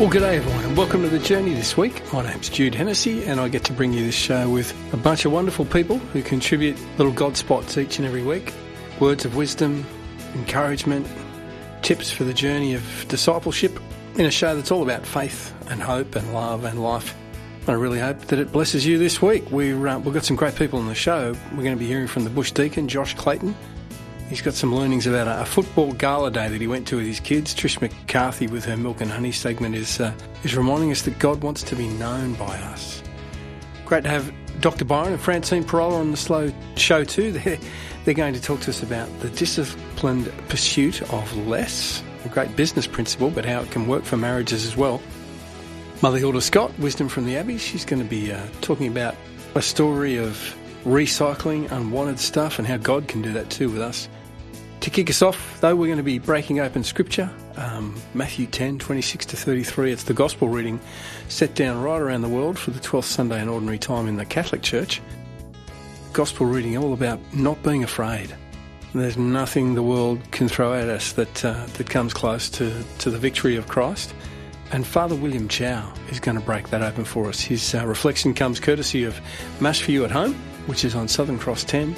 Well, good day, everyone, and welcome to the journey this week. My name's Jude Hennessy, and I get to bring you this show with a bunch of wonderful people who contribute little God spots each and every week. Words of wisdom, encouragement, tips for the journey of discipleship in a show that's all about faith and hope and love and life. I really hope that it blesses you this week. We're, uh, we've got some great people on the show. We're going to be hearing from the Bush Deacon, Josh Clayton, He's got some learnings about a, football gala day that he went to with his kids. Trish McCarthy with her Milk and Honey segment is, uh, is reminding us that God wants to be known by us. Great to have Dr. Byron and Francine Pirola on the slow show too. They're, they're going to talk to us about the disciplined pursuit of less, a great business principle, but how it can work for marriages as well. Mother Hilda Scott, Wisdom from the Abbey, she's going to be uh, talking about a story of recycling unwanted stuff and how God can do that too with us. To kick us off, though, we're going to be breaking open Scripture, um, Matthew 10, 26 to 33. It's the Gospel reading set down right around the world for the 12th Sunday in Ordinary Time in the Catholic Church. Gospel reading all about not being afraid. There's nothing the world can throw at us that, uh, that comes close to, to the victory of Christ. And Father William Chow is going to break that open for us. His uh, reflection comes courtesy of Mass for You at Home, which is on Southern Cross 10 and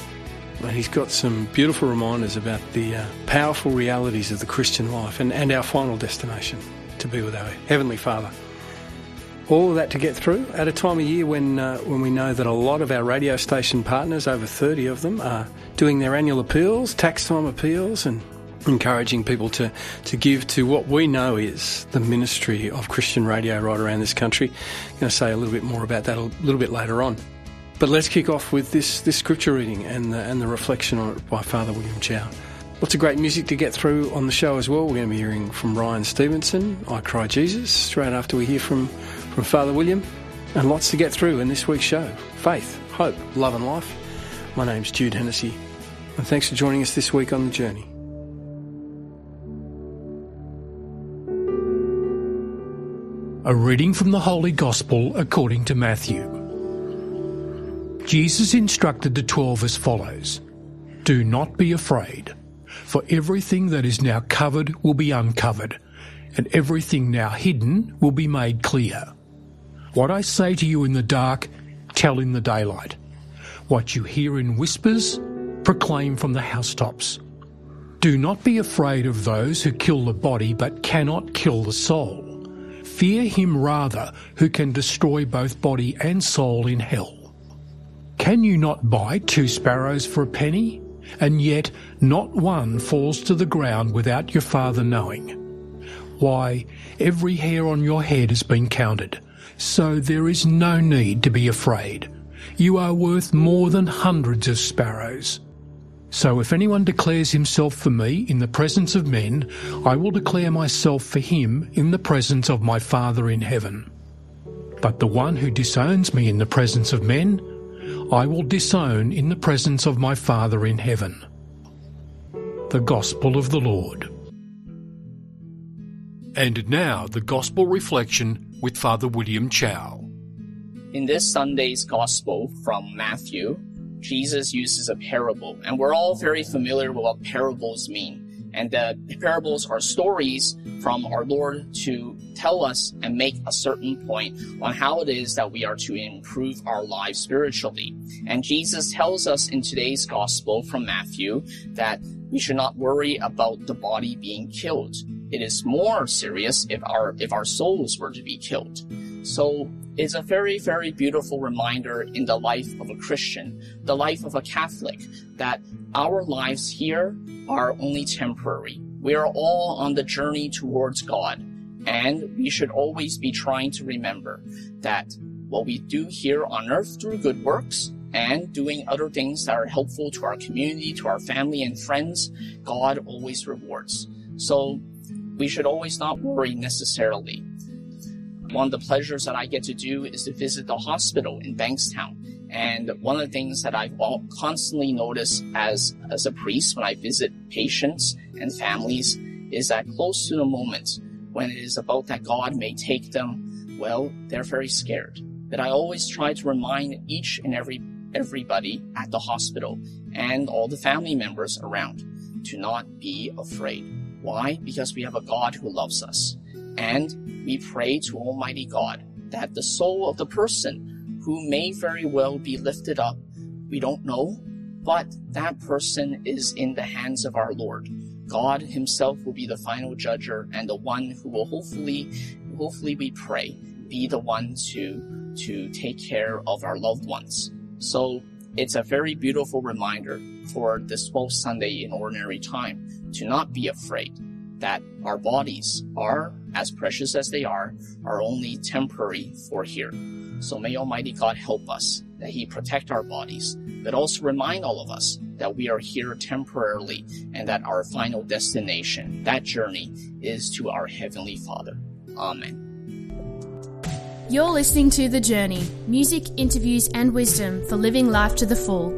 he's got some beautiful reminders about the uh, powerful realities of the Christian life and, and our final destination to be with our Heavenly Father. All of that to get through at a time of year when, uh, when we know that a lot of our radio station partners, over 30 of them, are doing their annual appeals, tax time appeals, and encouraging people to, to give to what we know is the ministry of Christian radio right around this country. I'm going to say a little bit more about that a little bit later on. But let's kick off with this, this scripture reading and the, and the reflection on it by Father William Chow. Lots of great music to get through on the show as well. We're going to be hearing from Ryan Stevenson, I Cry Jesus, straight after we hear from, from Father William, and lots to get through in this week's show. Faith, hope, love and life. My name's Jude Hennessy, and thanks for joining us this week on the journey. A reading from the Holy Gospel according to Matthew. Jesus instructed the twelve as follows Do not be afraid, for everything that is now covered will be uncovered, and everything now hidden will be made clear. What I say to you in the dark, tell in the daylight. What you hear in whispers, proclaim from the housetops. Do not be afraid of those who kill the body but cannot kill the soul. Fear him rather who can destroy both body and soul in hell. Can you not buy two sparrows for a penny? And yet not one falls to the ground without your father knowing. Why, every hair on your head has been counted, so there is no need to be afraid. You are worth more than hundreds of sparrows. So if anyone declares himself for me in the presence of men, I will declare myself for him in the presence of my Father in heaven. But the one who disowns me in the presence of men, I will disown in the presence of my Father in heaven. The Gospel of the Lord. And now the Gospel reflection with Father William Chow. In this Sunday's Gospel from Matthew, Jesus uses a parable, and we're all very familiar with what parables mean. And the parables are stories from our Lord to tell us and make a certain point on how it is that we are to improve our lives spiritually. And Jesus tells us in today's gospel from Matthew that we should not worry about the body being killed. It is more serious if our if our souls were to be killed. So it's a very, very beautiful reminder in the life of a Christian, the life of a Catholic, that our lives here are only temporary. We are all on the journey towards God, and we should always be trying to remember that what we do here on earth through good works and doing other things that are helpful to our community, to our family and friends, God always rewards. So we should always not worry necessarily. One of the pleasures that I get to do is to visit the hospital in Bankstown. And one of the things that I've constantly noticed as, as a priest when I visit patients and families is that close to the moment when it is about that God may take them, well, they're very scared. But I always try to remind each and every everybody at the hospital and all the family members around to not be afraid. Why? Because we have a God who loves us. And we pray to Almighty God that the soul of the person who may very well be lifted up, we don't know, but that person is in the hands of our Lord. God himself will be the final judger and the one who will hopefully, hopefully we pray, be the one to, to take care of our loved ones. So it's a very beautiful reminder for this 12th Sunday in ordinary time to not be afraid that our bodies are, as precious as they are, are only temporary for here. So may Almighty God help us that He protect our bodies, but also remind all of us that we are here temporarily and that our final destination, that journey, is to our Heavenly Father. Amen. You're listening to The Journey music, interviews, and wisdom for living life to the full.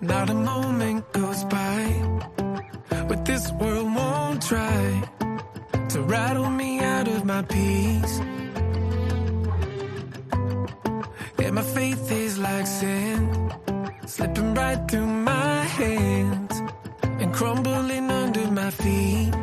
Not a moment goes by, but this world won't try to rattle me out of my peace. Yeah, my faith is like sand, slipping right through my hands and crumbling under my feet.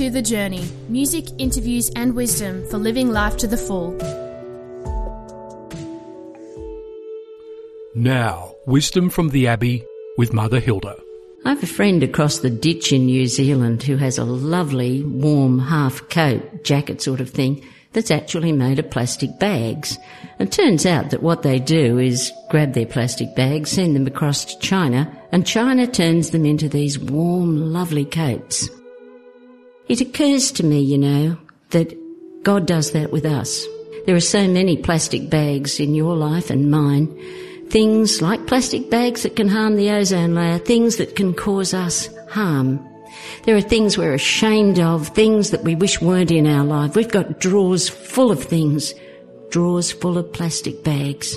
To The Journey music, interviews, and wisdom for living life to the full. Now, wisdom from the Abbey with Mother Hilda. I have a friend across the ditch in New Zealand who has a lovely, warm half coat, jacket sort of thing, that's actually made of plastic bags. It turns out that what they do is grab their plastic bags, send them across to China, and China turns them into these warm, lovely coats. It occurs to me, you know, that God does that with us. There are so many plastic bags in your life and mine. Things like plastic bags that can harm the ozone layer, things that can cause us harm. There are things we're ashamed of, things that we wish weren't in our life. We've got drawers full of things, drawers full of plastic bags.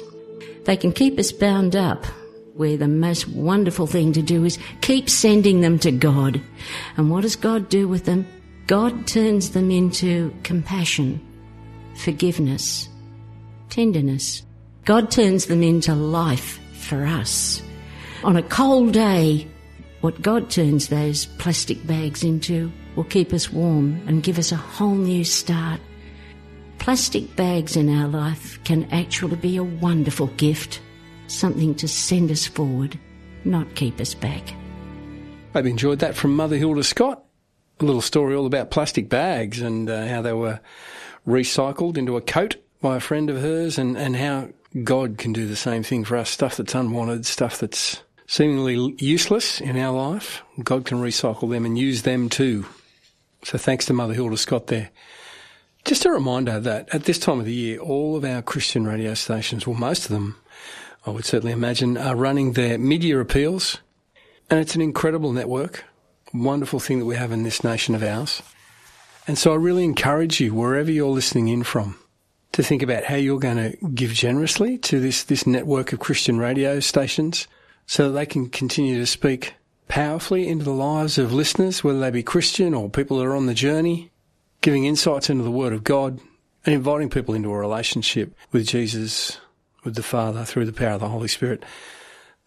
They can keep us bound up, where the most wonderful thing to do is keep sending them to God. And what does God do with them? God turns them into compassion, forgiveness, tenderness. God turns them into life for us. On a cold day, what God turns those plastic bags into will keep us warm and give us a whole new start. Plastic bags in our life can actually be a wonderful gift, something to send us forward, not keep us back. You enjoyed that from Mother Hilda Scott. A little story all about plastic bags and uh, how they were recycled into a coat by a friend of hers and, and how God can do the same thing for us. Stuff that's unwanted, stuff that's seemingly useless in our life. God can recycle them and use them too. So thanks to Mother Hilda Scott there. Just a reminder that at this time of the year, all of our Christian radio stations, well, most of them, I would certainly imagine, are running their mid-year appeals. And it's an incredible network, wonderful thing that we have in this nation of ours. And so I really encourage you, wherever you're listening in from, to think about how you're going to give generously to this, this network of Christian radio stations so that they can continue to speak powerfully into the lives of listeners, whether they be Christian or people that are on the journey, giving insights into the Word of God and inviting people into a relationship with Jesus, with the Father through the power of the Holy Spirit.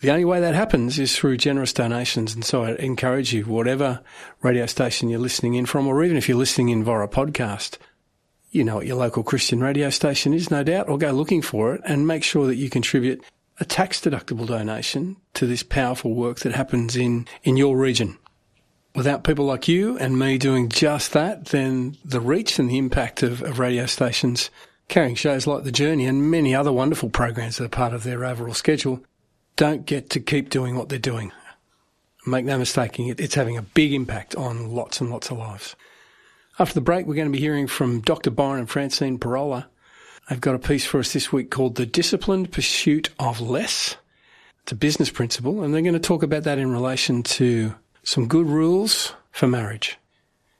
The only way that happens is through generous donations. And so I encourage you, whatever radio station you're listening in from, or even if you're listening in via a podcast, you know what your local Christian radio station is, no doubt, or go looking for it and make sure that you contribute a tax deductible donation to this powerful work that happens in, in your region. Without people like you and me doing just that, then the reach and the impact of, of radio stations carrying shows like The Journey and many other wonderful programs that are part of their overall schedule don't get to keep doing what they're doing. Make no mistake, it's having a big impact on lots and lots of lives. After the break, we're going to be hearing from Dr. Byron and Francine Pirola. They've got a piece for us this week called The Disciplined Pursuit of Less. It's a business principle, and they're going to talk about that in relation to some good rules for marriage.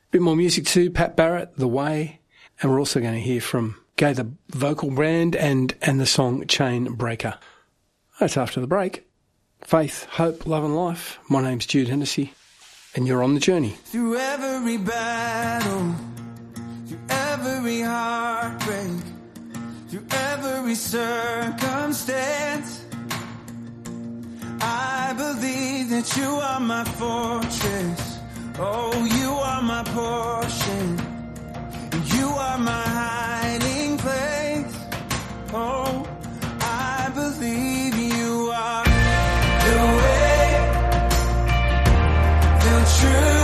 A bit more music too, Pat Barrett, The Way, and we're also going to hear from Gay the vocal brand and, and the song Chain Breaker. That's after the break. Faith, hope, love and life. My name's Jude Hennessy and you're on the journey. Through every battle, through every heartbreak, through every circumstance, I believe that you are my fortress. Oh, you are my portion. You are my hiding place. Oh, I believe the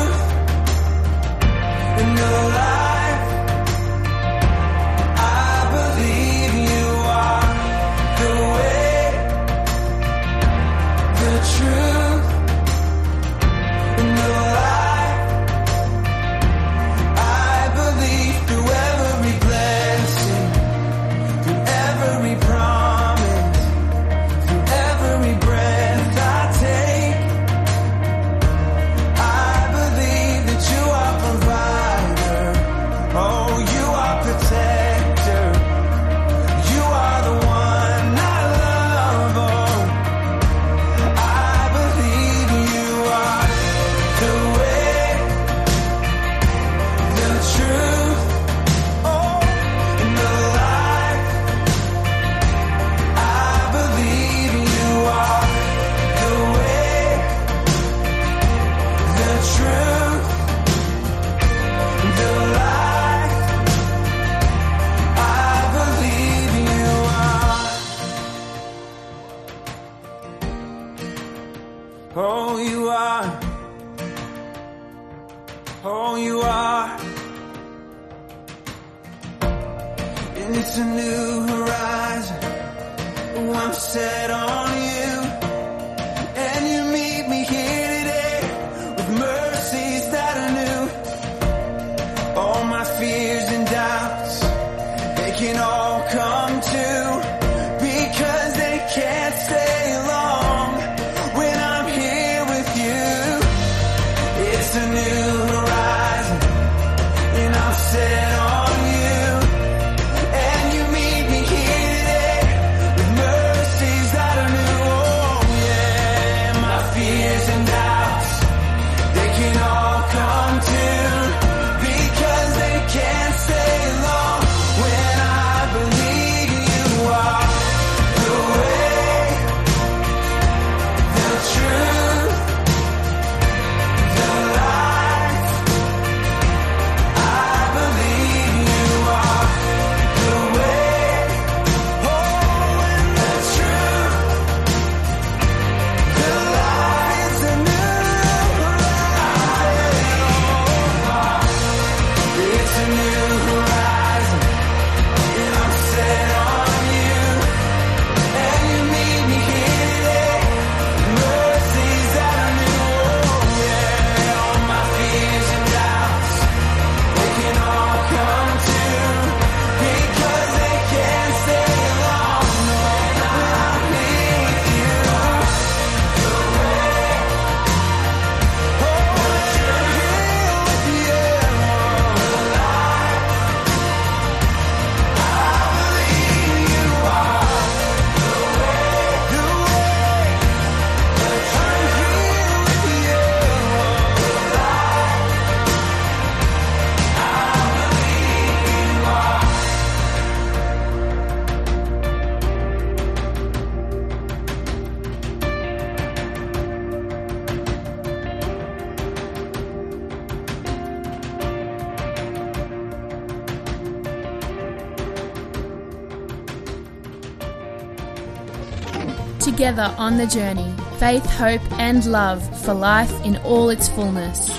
Together on the journey, faith, hope, and love for life in all its fullness.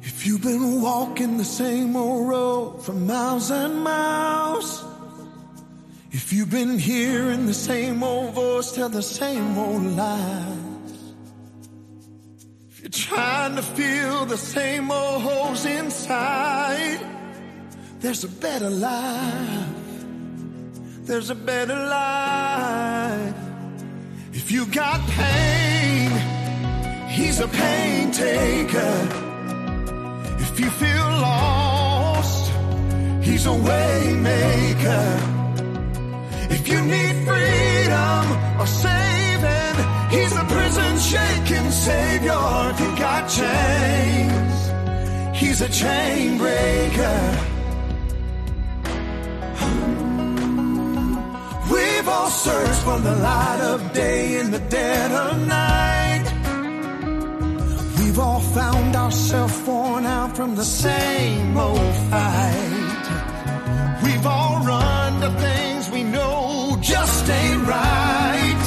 If you've been walking the same old road for miles and miles, if you've been hearing the same old voice tell the same old lies, if you're trying to fill the same old holes inside, there's a better life. There's a better life. If you got pain, he's a pain taker. If you feel lost, he's a way maker. If you need freedom or saving, he's a prison shaking savior. If you got chains, he's a chain breaker. We've all searched for the light of day in the dead of night. We've all found ourselves worn out from the same old fight. We've all run to things we know just ain't right.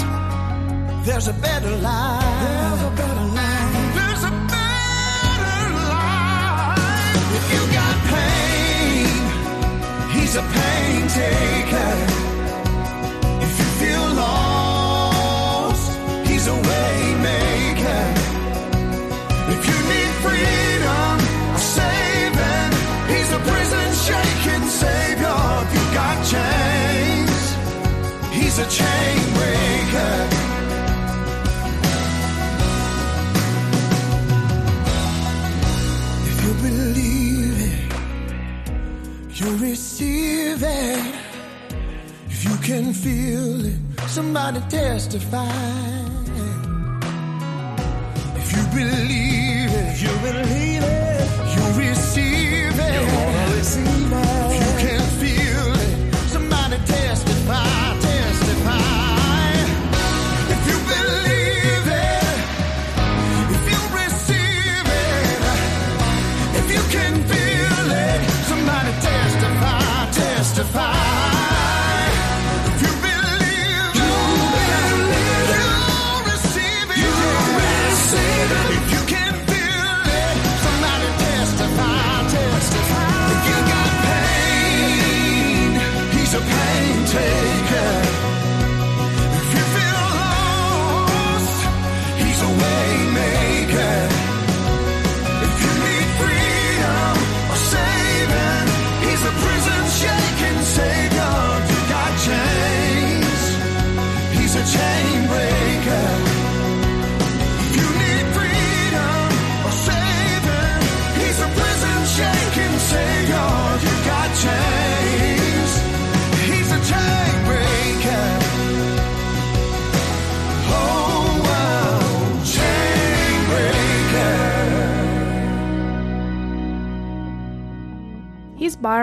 There's a better life. There's a better life. There's a better life. If you got pain, he's a pain taker. A chain breaker. If you believe it, you receive it. If you can feel it, somebody testify. If you believe it, you believe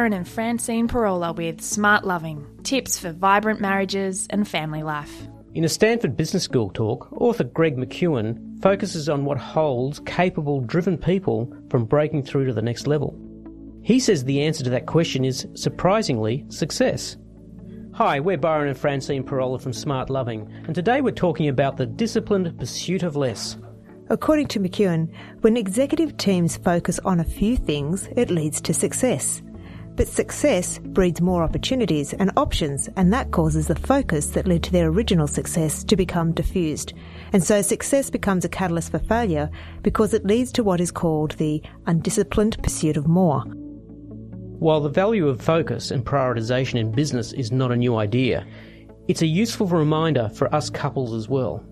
Here's and Francine Pirola with Smart Loving tips for vibrant marriages and family life. In a Stanford Business School talk, author Greg McKeown focuses on what holds capable, driven people from breaking through to the next level. He says the answer to that question is, surprisingly, success. Hi, we're Byron and Francine Pirola from Smart Loving, and today we're talking about the disciplined pursuit of less. According to McKeown, when executive teams focus on a few things, it leads to success. But success breeds more opportunities and options, and that causes the focus that led to their original success to become diffused. And so success becomes a catalyst for failure because it leads to what is called the undisciplined pursuit of more. While the value of focus and prioritization in business is not a new idea, it's a useful reminder for us couples as well.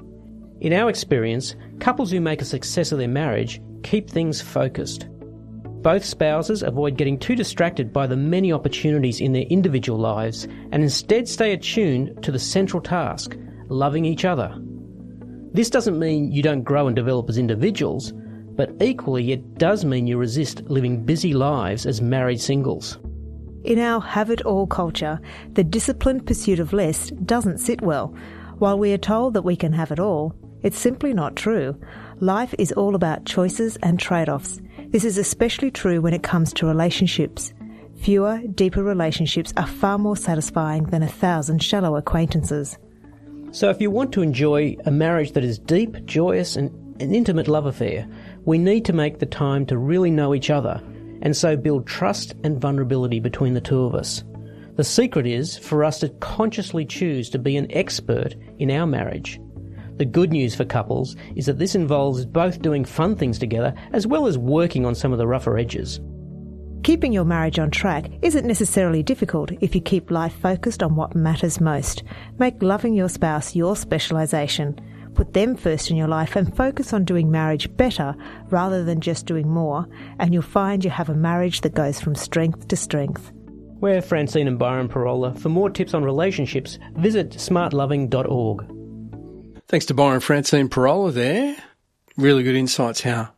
In our experience, couples who make a success of their marriage keep things focused. Both spouses avoid getting too distracted by the many opportunities in their individual lives and instead stay attuned to the central task, loving each other. This doesn't mean you don't grow and develop as individuals, but equally it does mean you resist living busy lives as married singles. In our have it all culture, the disciplined pursuit of less doesn't sit well. While we are told that we can have it all, it's simply not true. Life is all about choices and trade offs. This is especially true when it comes to relationships. Fewer, deeper relationships are far more satisfying than a thousand shallow acquaintances. So, if you want to enjoy a marriage that is deep, joyous, and an intimate love affair, we need to make the time to really know each other and so build trust and vulnerability between the two of us. The secret is for us to consciously choose to be an expert in our marriage. The good news for couples is that this involves both doing fun things together as well as working on some of the rougher edges. Keeping your marriage on track isn't necessarily difficult if you keep life focused on what matters most. Make loving your spouse your specialisation. Put them first in your life and focus on doing marriage better rather than just doing more, and you'll find you have a marriage that goes from strength to strength. We're Francine and Byron Pirola. For more tips on relationships, visit smartloving.org. Thanks to Byron Francine Pirola there. Really good insights how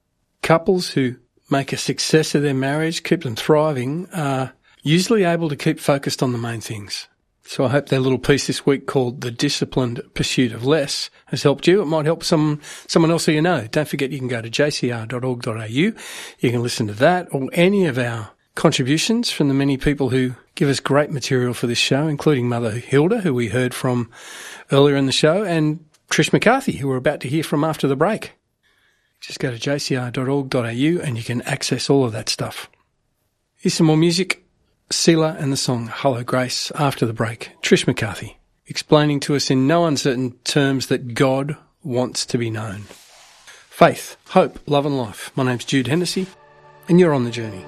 couples who make a success of their marriage, keep them thriving, are usually able to keep focused on the main things. So I hope that little piece this week called The Disciplined Pursuit of Less has helped you. It might help some, someone else who you know. Don't forget you can go to jcr.org.au. You can listen to that or any of our contributions from the many people who give us great material for this show, including Mother Hilda, who we heard from earlier in the show, and Trish McCarthy, who we're about to hear from after the break. Just go to jcr.org.au and you can access all of that stuff. Here's some more music. Selah and the song Hello Grace after the break. Trish McCarthy explaining to us in no uncertain terms that God wants to be known. Faith, hope, love and life. My name's Jude Hennessy and you're on the journey.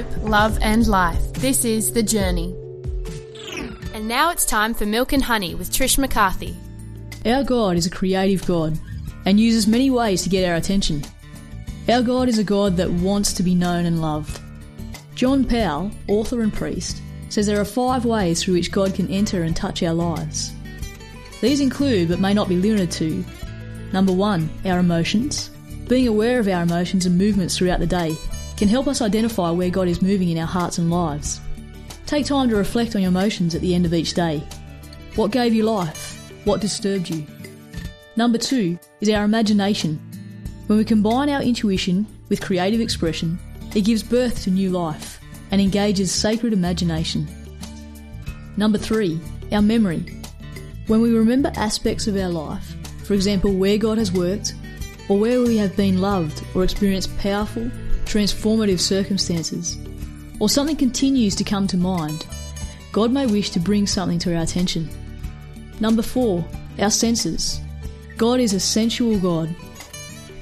Hope, love, and life. This is The Journey. And now it's time for Milk and Honey with Trish McCarthy. Our God is a creative God and uses many ways to get our attention. Our God is a God that wants to be known and loved. John Powell, author and priest, says there are five ways through which God can enter and touch our lives. These include, but may not be limited to, number one, our emotions. Being aware of our emotions and movements throughout the day can help us identify where God is moving in our hearts and lives. Take time to reflect on your emotions at the end of each day. What gave you life? What disturbed you? Number two is our imagination. When we combine our intuition with creative expression, it gives birth to new life and engages sacred imagination. Number three, our memory. When we remember aspects of our life, for example, where God has worked, or where we have been loved or experienced powerful, transformative circumstances, or something continues to come to mind, God may wish to bring something to our attention. Number four, our senses. God is a sensual God.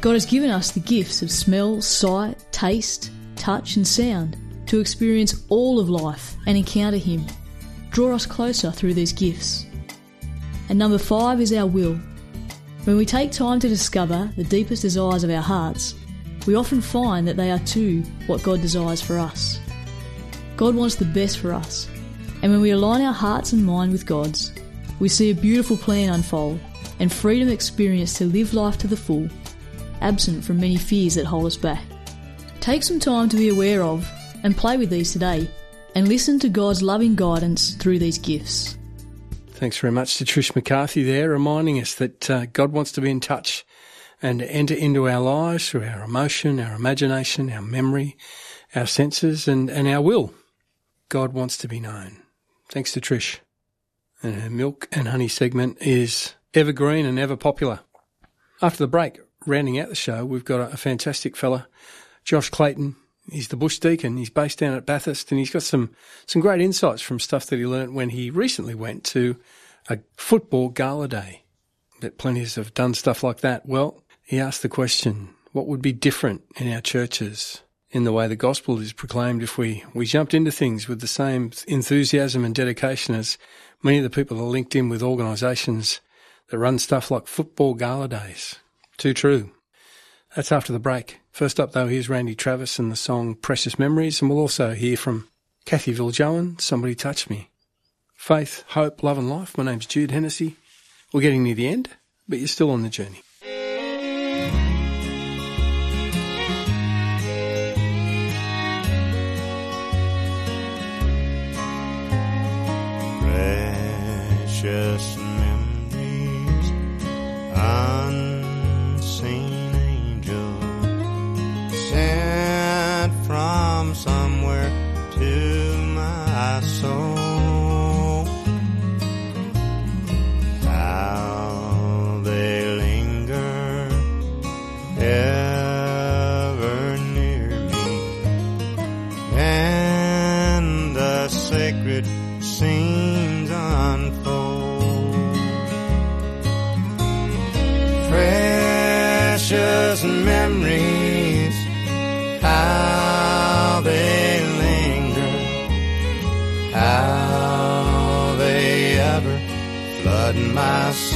God has given us the gifts of smell, sight, taste, touch, and sound to experience all of life and encounter Him. Draw us closer through these gifts. And number five is our will. When we take time to discover the deepest desires of our hearts, we often find that they are too what God desires for us. God wants the best for us, and when we align our hearts and mind with God's, we see a beautiful plan unfold and freedom experienced to live life to the full, absent from many fears that hold us back. Take some time to be aware of and play with these today, and listen to God's loving guidance through these gifts. Thanks very much to Trish McCarthy there, reminding us that uh, God wants to be in touch and to enter into our lives through our emotion, our imagination, our memory, our senses, and, and our will. God wants to be known. Thanks to Trish. And her milk and honey segment is evergreen and ever popular. After the break, rounding out the show, we've got a, a fantastic fella, Josh Clayton. He's the bush deacon. He's based down at Bathurst, and he's got some some great insights from stuff that he learnt when he recently went to a football gala day. That plenty have done stuff like that. Well, he asked the question, what would be different in our churches in the way the gospel is proclaimed if we, we jumped into things with the same enthusiasm and dedication as many of the people are linked in with organisations that run stuff like football gala days. Too true. That's after the break. First up, though, here's Randy Travis and the song Precious Memories, and we'll also hear from Kathy Viljoen, Somebody Touch Me. Faith, hope, love, and life. My name's Jude Hennessy. We're getting near the end, but you're still on the journey. Precious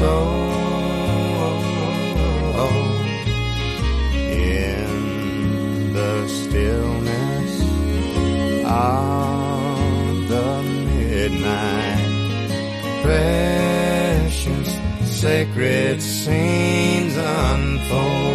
soul. In the stillness of the midnight, precious sacred scenes unfold.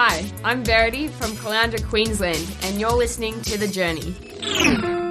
Hi, I'm Verity from Caloundra, Queensland, and you're listening to The Journey.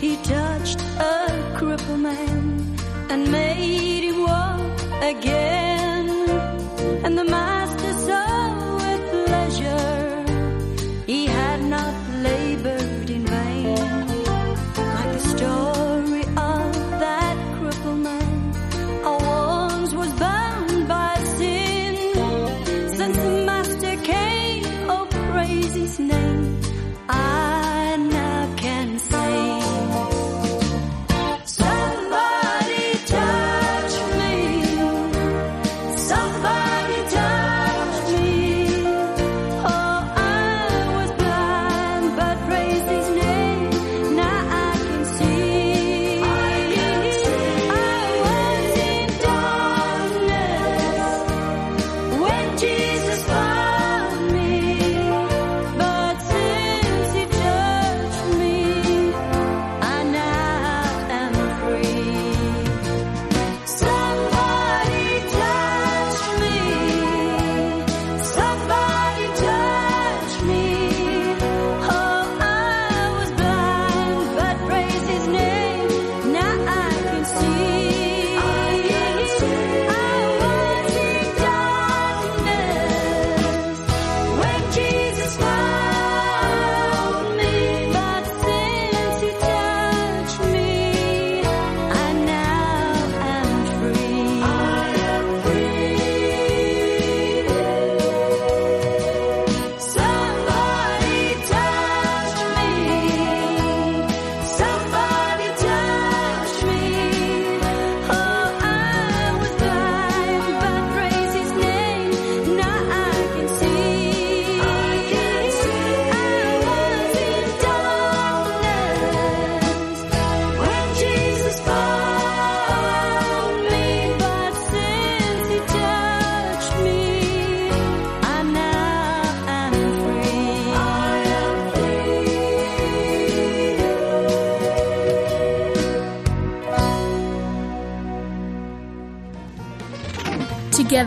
he touched a crippled man and made him walk again.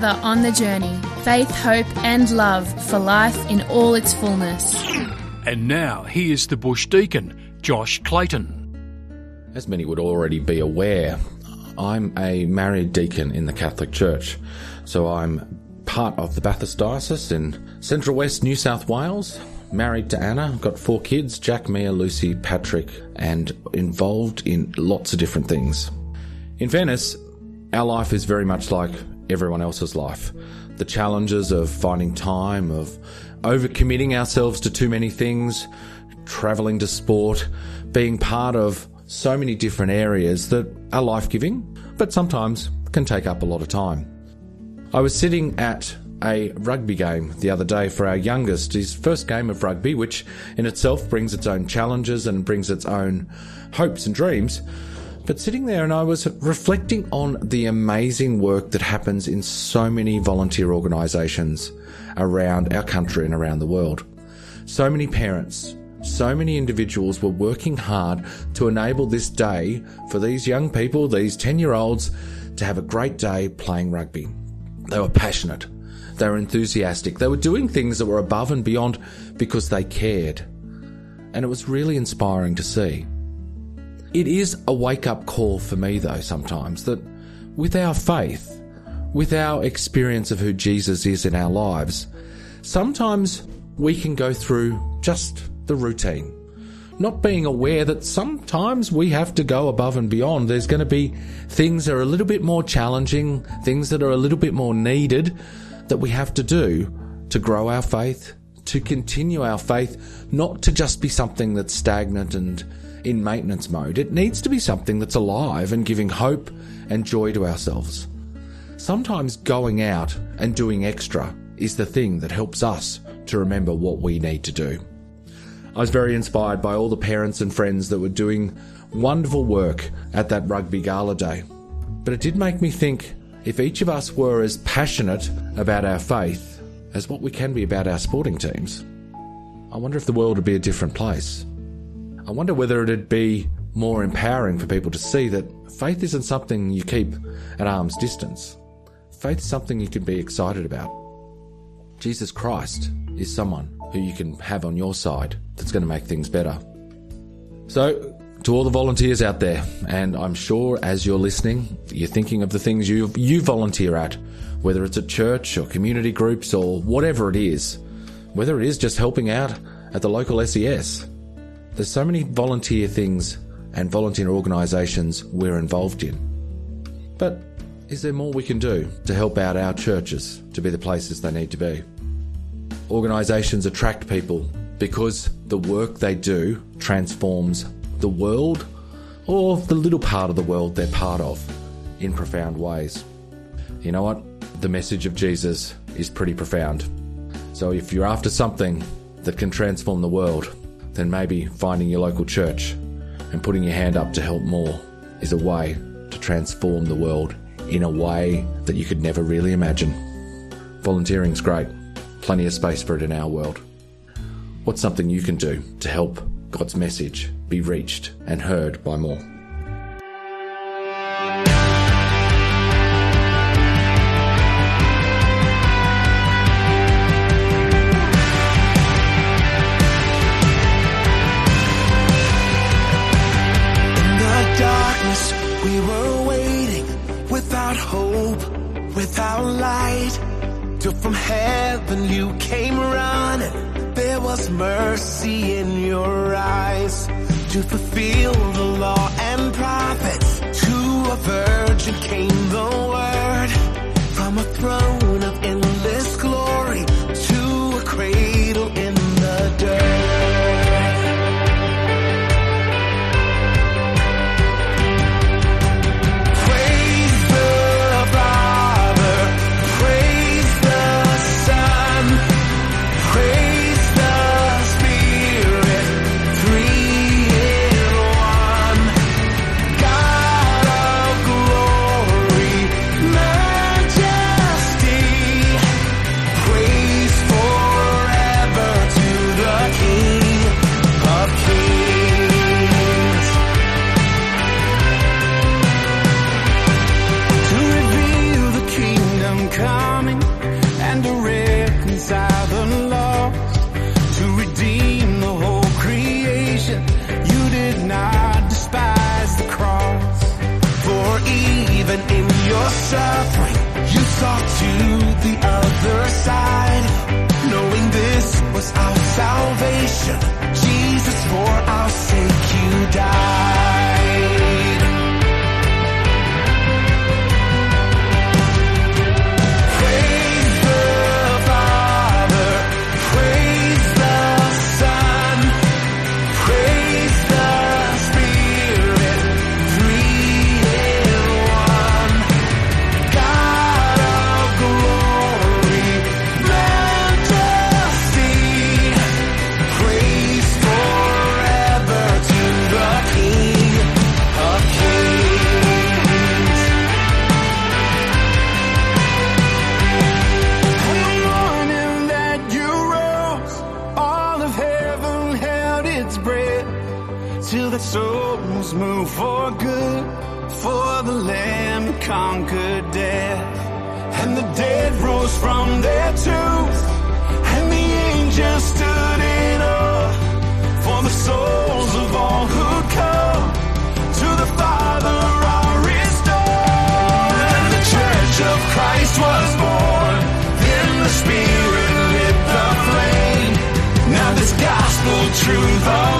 Together on the journey faith, hope, and love for life in all its fullness. And now here's the Bush Deacon, Josh Clayton. As many would already be aware, I'm a married deacon in the Catholic Church. So I'm part of the Bathurst Diocese in Central West New South Wales. Married to Anna, got four kids Jack, Mia, Lucy, Patrick, and involved in lots of different things. In fairness, our life is very much like everyone else's life. The challenges of finding time, of overcommitting ourselves to too many things, travelling to sport, being part of so many different areas that are life giving, but sometimes can take up a lot of time. I was sitting at a rugby game the other day for our youngest, his first game of rugby, which in itself brings its own challenges and brings its own hopes and dreams. But sitting there and I was reflecting on the amazing work that happens in so many volunteer organisations around our country and around the world. So many parents, so many individuals were working hard to enable this day for these young people, these 10 year olds, to have a great day playing rugby. They were passionate. They were enthusiastic. They were doing things that were above and beyond because they cared. And it was really inspiring to see. It is a wake up call for me, though, sometimes that with our faith, with our experience of who Jesus is in our lives, sometimes we can go through just the routine. Not being aware that sometimes we have to go above and beyond. There's going to be things that are a little bit more challenging, things that are a little bit more needed that we have to do to grow our faith, to continue our faith, not to just be something that's stagnant and in maintenance mode. It needs to be something that's alive and giving hope and joy to ourselves. Sometimes going out and doing extra is the thing that helps us to remember what we need to do. I was very inspired by all the parents and friends that were doing wonderful work at that rugby gala day. But it did make me think if each of us were as passionate about our faith as what we can be about our sporting teams, I wonder if the world would be a different place. I wonder whether it'd be more empowering for people to see that faith isn't something you keep at arm's distance. Faith is something you can be excited about. Jesus Christ is someone who you can have on your side that's going to make things better. So, to all the volunteers out there, and I'm sure as you're listening, you're thinking of the things you you volunteer at, whether it's at church or community groups or whatever it is, whether it is just helping out at the local SES. There's so many volunteer things and volunteer organisations we're involved in. But is there more we can do to help out our churches to be the places they need to be? Organisations attract people because the work they do transforms the world or the little part of the world they're part of in profound ways. You know what? The message of Jesus is pretty profound. So if you're after something that can transform the world, then maybe finding your local church and putting your hand up to help more is a way to transform the world in a way that you could never really imagine. Volunteering's great, plenty of space for it in our world. What's something you can do to help God's message be reached and heard by more? From heaven you came running. There was mercy in your eyes to fulfill the law and prophets. To a virgin came the word from a throne of truth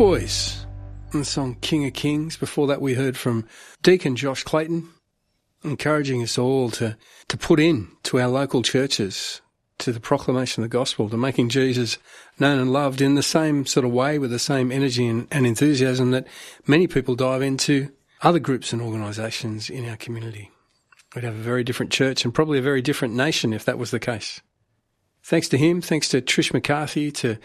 Was and the song King of Kings. Before that, we heard from Deacon Josh Clayton, encouraging us all to, to put in to our local churches, to the proclamation of the gospel, to making Jesus known and loved in the same sort of way with the same energy and, and enthusiasm that many people dive into other groups and organisations in our community. We'd have a very different church and probably a very different nation if that was the case. Thanks to him, thanks to Trish McCarthy, to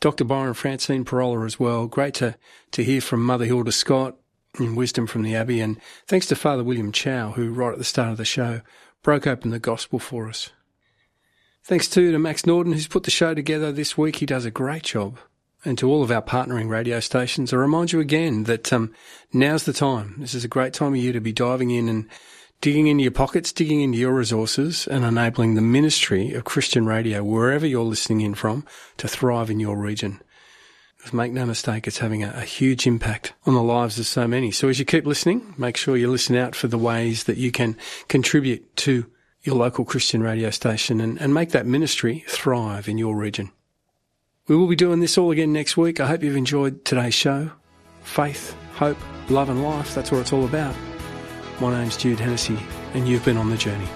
Dr. Byron Francine Pirola as well. Great to, to hear from Mother Hilda Scott in Wisdom from the Abbey. And thanks to Father William Chow, who right at the start of the show broke open the gospel for us. Thanks too to Max Norton, who's put the show together this week. He does a great job. And to all of our partnering radio stations, I remind you again that um, now's the time. This is a great time of year to be diving in and digging into your pockets, digging into your resources, and enabling the ministry of Christian radio wherever you're listening in from to thrive in your region. Because make no mistake, it's having a, a huge impact on the lives of so many. So as you keep listening, make sure you listen out for the ways that you can contribute to your local Christian radio station and, and make that ministry thrive in your region. We will be doing this all again next week. I hope you've enjoyed today's show. Faith, hope, love and life, that's what it's all about. My name's Jude Hennessy and you've been on the journey.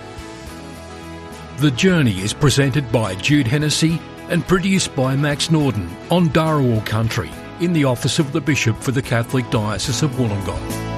The Journey is presented by Jude Hennessy and produced by Max Norden on Darawal Country in the office of the Bishop for the Catholic Diocese of Wollongong.